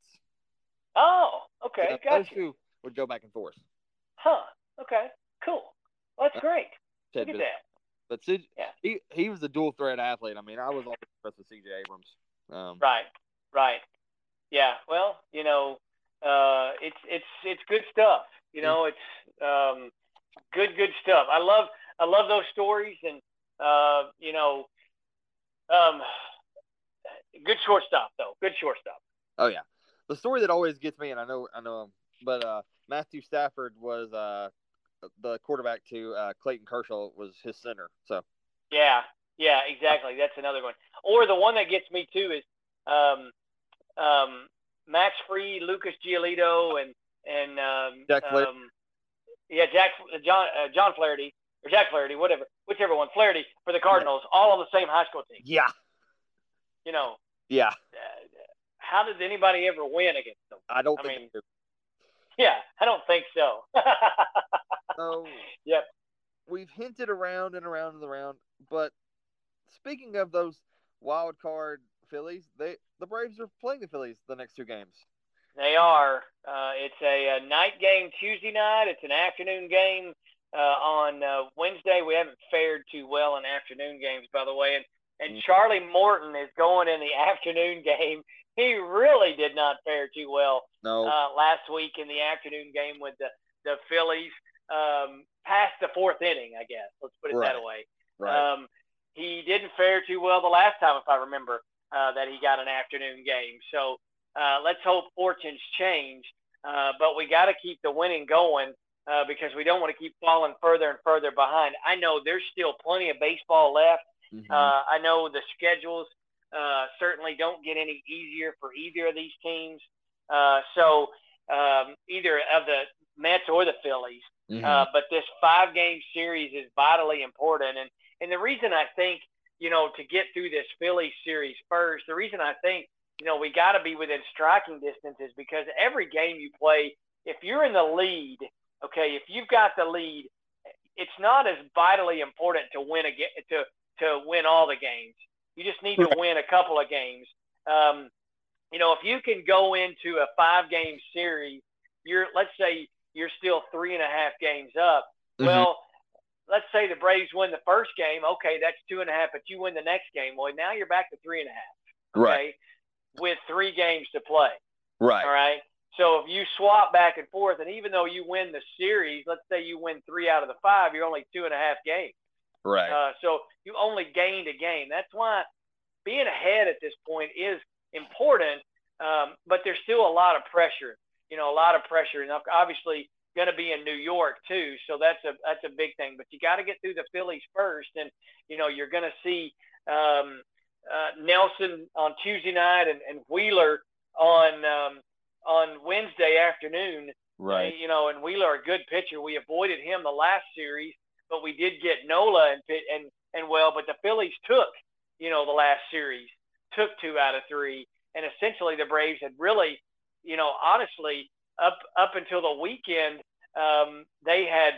Oh, okay, so gotcha. Those two would go back and forth. Huh. Okay. Cool. Well, that's uh, great. Look at that. But CJ, yeah. he he was a dual threat athlete. I mean, I was always impressed with C.J. Abrams. Um, right, right, yeah. Well, you know, uh, it's it's it's good stuff. You know, it's um, good good stuff. I love I love those stories, and uh, you know, um, good shortstop though. Good shortstop. Oh yeah, the story that always gets me, and I know I know but uh, Matthew Stafford was uh, the quarterback to uh, Clayton Kershaw was his center. So. Yeah, yeah, exactly. That's another one. Or the one that gets me too is um, um, Max Fried, Lucas Giolito, and and um, Jack Flaherty. Um, yeah, Jack John uh, John Flaherty or Jack Flaherty, whatever, whichever one, Flaherty for the Cardinals, yeah. all on the same high school team. Yeah. You know. Yeah. Uh, how did anybody ever win against them? I don't I think. Mean, yeah, I don't think so. so, yep. We've hinted around and around and around, but speaking of those wild card Phillies, they the Braves are playing the Phillies the next two games. They are. Uh, it's a, a, night game Tuesday night. It's an afternoon game uh, on uh, Wednesday. We haven't fared too well in afternoon games, by the way. And, and mm. Charlie Morton is going in the afternoon game. He really did not fare too well no. uh, last week in the afternoon game with the, the Phillies um, past the fourth inning, I guess. Let's put it right. that way. Right. Um, he didn't fare too well the last time, if I remember, uh, that he got an afternoon game. So uh, let's hope fortunes change. Uh, but we got to keep the winning going uh, because we don't want to keep falling further and further behind. I know there's still plenty of baseball left. Mm-hmm. Uh, I know the schedules uh, certainly don't get any easier for either of these teams. Uh, so um, either of the Mets or the Phillies. Mhm. Uh, but this five game series is vitally important. And, and the reason I think, you know, to get through this Phillies series first, the reason I think, you know, we got to be within striking distance is because every game you play, if you're in the lead, okay, if you've got the lead, it's not as vitally important to win a ga- to to win all the games. You just need to win a couple of games. Um, you know, if you can go into a five game series, you're let's say you're still three and a half games up. Mhm. Well, let's say the Braves win the first game. Okay, that's two and a half, but you win the next game. Well, now you're back to three and a half. Okay, Right. with three games to play. Right. All right. So if you swap back and forth, and even though you win the series, let's say you win three out of the five, you're only two and a half games. Right. Uh, so you only gained a game. That's why being ahead at this point is important, um, but there's still a lot of pressure. You know, a lot of pressure, and obviously going to be in New York too. So that's a that's a big thing. But you got to get through the Phillies first, and you know you're going to see um, uh, Nelson on Tuesday night and, and Wheeler on um, on Wednesday afternoon. right. You know, and Wheeler, a good pitcher. We avoided him the last series, but we did get Nola and pit and and well, but the Phillies took, you know, the last series, took two out of three, and essentially the Braves had really, you know, honestly, up up until the weekend, um, they had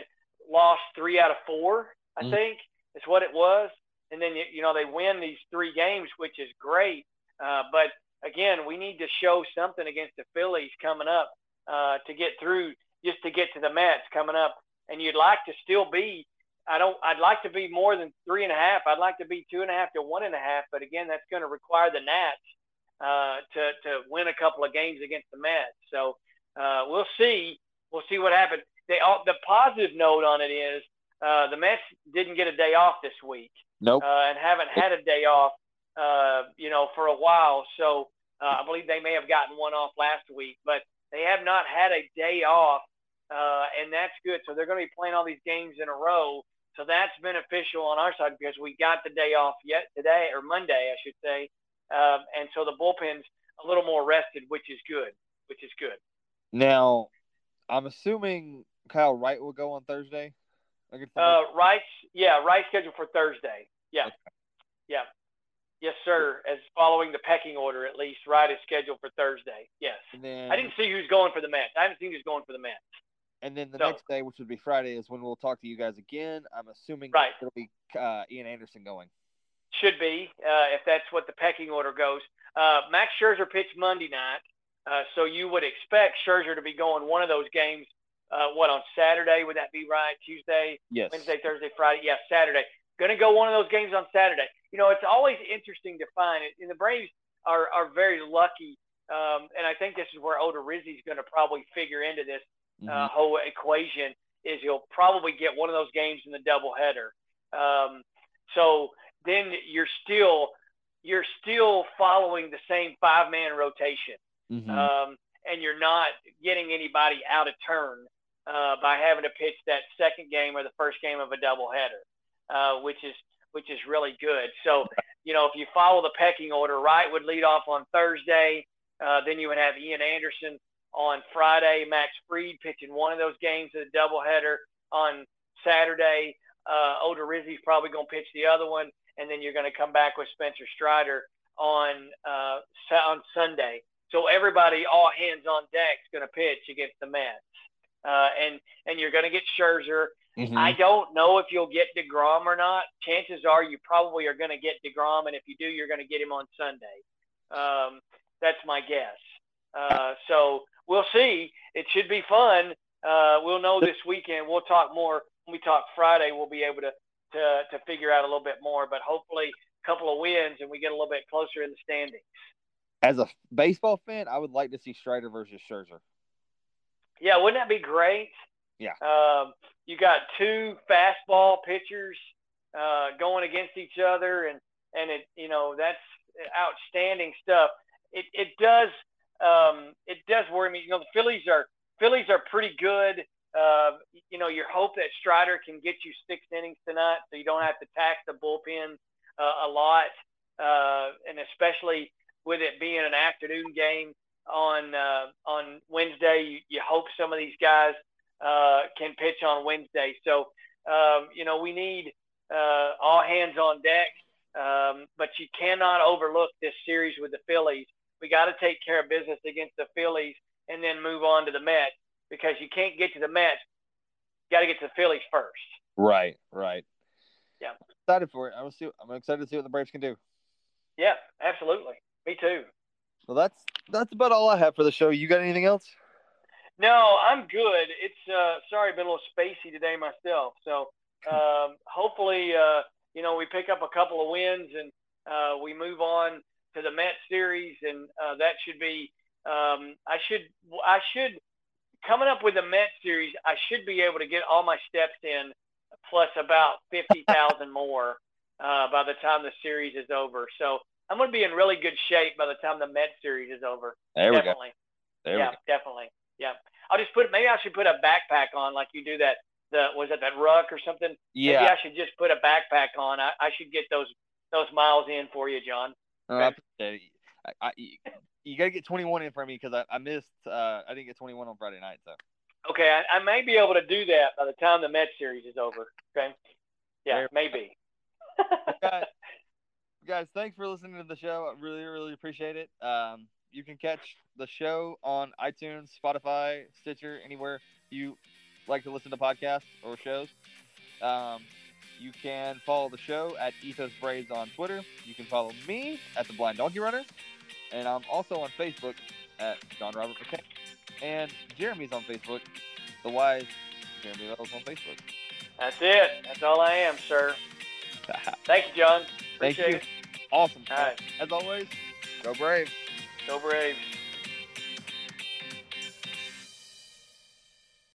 lost three out of four. I Mhm. think is what it was, and then you, you know they win these three games, which is great. Uh, but again, we need to show something against the Phillies coming up uh, to get through, just to get to the Mets coming up. And you'd like to still be. I don't. I'd like to be more than three and a half. I'd like to be two and a half to one and a half. But again, that's going to require the Nats uh, to to win a couple of games against the Mets. So uh, we'll see. We'll see what happens. They all, the positive note on it is uh, the Mets didn't get a day off this week Nope. uh, and haven't had a day off, uh, you know, for a while. So uh, I believe they may have gotten one off last week, but they have not had a day off, uh, and that's good. So they're going to be playing all these games in a row. So that's beneficial on our side because we got the day off yet today or Monday, I should say, um, and so the bullpen's a little more rested, which is good. Which is good. Now, I'm assuming Kyle Wright will go on Thursday. Uh? Wright's, yeah, Wright's scheduled for Thursday. Yeah, Okay. yeah, yes, sir. As following the pecking order, at least, Wright is scheduled for Thursday. Yes. and then I didn't see who's going for the Mets. I haven't seen who's going for the Mets. and then the so- next day, which would be Friday, is when we'll talk to you guys again. I'm assuming Right. it'll be uh, Ian Anderson going. Should be, uh, if that's what the pecking order goes. Uh, Max Scherzer pitched Monday night, uh, so you would expect Scherzer to be going one of those games. Uh, what on Saturday? Would that be right? Tuesday, Yes. Wednesday, Thursday, Friday. Yeah, Saturday. Going to go one of those games on Saturday. You know, it's always interesting to find it. And the Braves are, are very lucky. Um, and I think this is where Odorizzi's going to probably figure into this uh, Mhm. whole equation is he'll probably get one of those games in the doubleheader. Um, so then you're still you're still following the same five man rotation Mhm. um, and you're not getting anybody out of turn uh, by having to pitch that second game or the first game of a doubleheader, uh, which is which is really good. So, you know, if you follow the pecking order, Wright would lead off on Thursday. Uh, then you would have Ian Anderson on Friday, Max Fried pitching one of those games of the doubleheader on Saturday. Uh, Odorizzi's probably going to pitch the other one, and then you're going to come back with Spencer Strider on uh, on Sunday. So everybody, all hands on deck, is going to pitch against the Mets, uh, and and you're going to get Scherzer. Mhm. I don't know if you'll get Degrom or not. Chances are you probably are going to get Degrom, and if you do, you're going to get him on Sunday. Um, that's my guess. Uh, so we'll see. It should be fun. Uh, we'll know this weekend. We'll talk more when we talk Friday. We'll be able to to to figure out a little bit more. But hopefully, a couple of wins and we get a little bit closer in the standings. As a baseball fan, I would like to see Strider versus Scherzer. Yeah, wouldn't that be great? Yeah. Um, you got two fastball pitchers uh, going against each other, and and it you know that's outstanding stuff. It it does um, it does worry me. You know the Phillies are Phillies are pretty good. Uh, you know, your hope that Strider can get you six innings tonight, so you don't have to tax the bullpen uh, a lot, uh, and especially with it being an afternoon game on uh, on Wednesday, you, you hope some of these guys uh, can pitch on Wednesday. So um, you know, we need uh, all hands on deck. Um, but you cannot overlook this series with the Phillies. We got to take care of business against the Phillies and then move on to the Mets because you can't get to the Mets. You got to get to the Phillies first. Right, right. Yeah. Excited for it. I'm, see, I'm excited to see what the Braves can do. Yeah, absolutely. Me too. Well, that's that's about all I have for the show. You got anything else? No, I'm good. It's uh, sorry, I've been a little spacey today myself. So um, hopefully, uh, you know, we pick up a couple of wins and uh, we move on to the Met series, and uh, that should be. Um, I should. I should coming up with the Met series. I should be able to get all my steps in, plus about fifty thousand more uh, by the time the series is over. So I'm going to be in really good shape by the time the Met series is over. There definitely. we go. There yeah, we go. definitely. Yeah. I'll just put maybe I should put a backpack on like you do that the was it that ruck or something? Yeah. Maybe I should just put a backpack on. I, I should get those those miles in for you, John. I appreciate it. I, I, you got to get 21 in for me because I, I missed. Uh, I didn't get 21 on Friday night. So. Okay, I, I may be able to do that by the time the Met series is over. Okay. Yeah, maybe. Guys, thanks for listening to the show. I really, really appreciate it. Um, you can catch the show on iTunes, Spotify, Stitcher, anywhere you like to listen to podcasts or shows. Um, you can follow the show at Ethos Braves on Twitter. You can follow me at the Blind Donkey Runner, and I'm also on Facebook at John Robert McKay. And Jeremy's on Facebook. The Wise Jeremy Wells on Facebook. That's it. That's all I am, sir. Thank you, John. Thank you. it. Awesome. All right. As always, go Braves. Go Braves.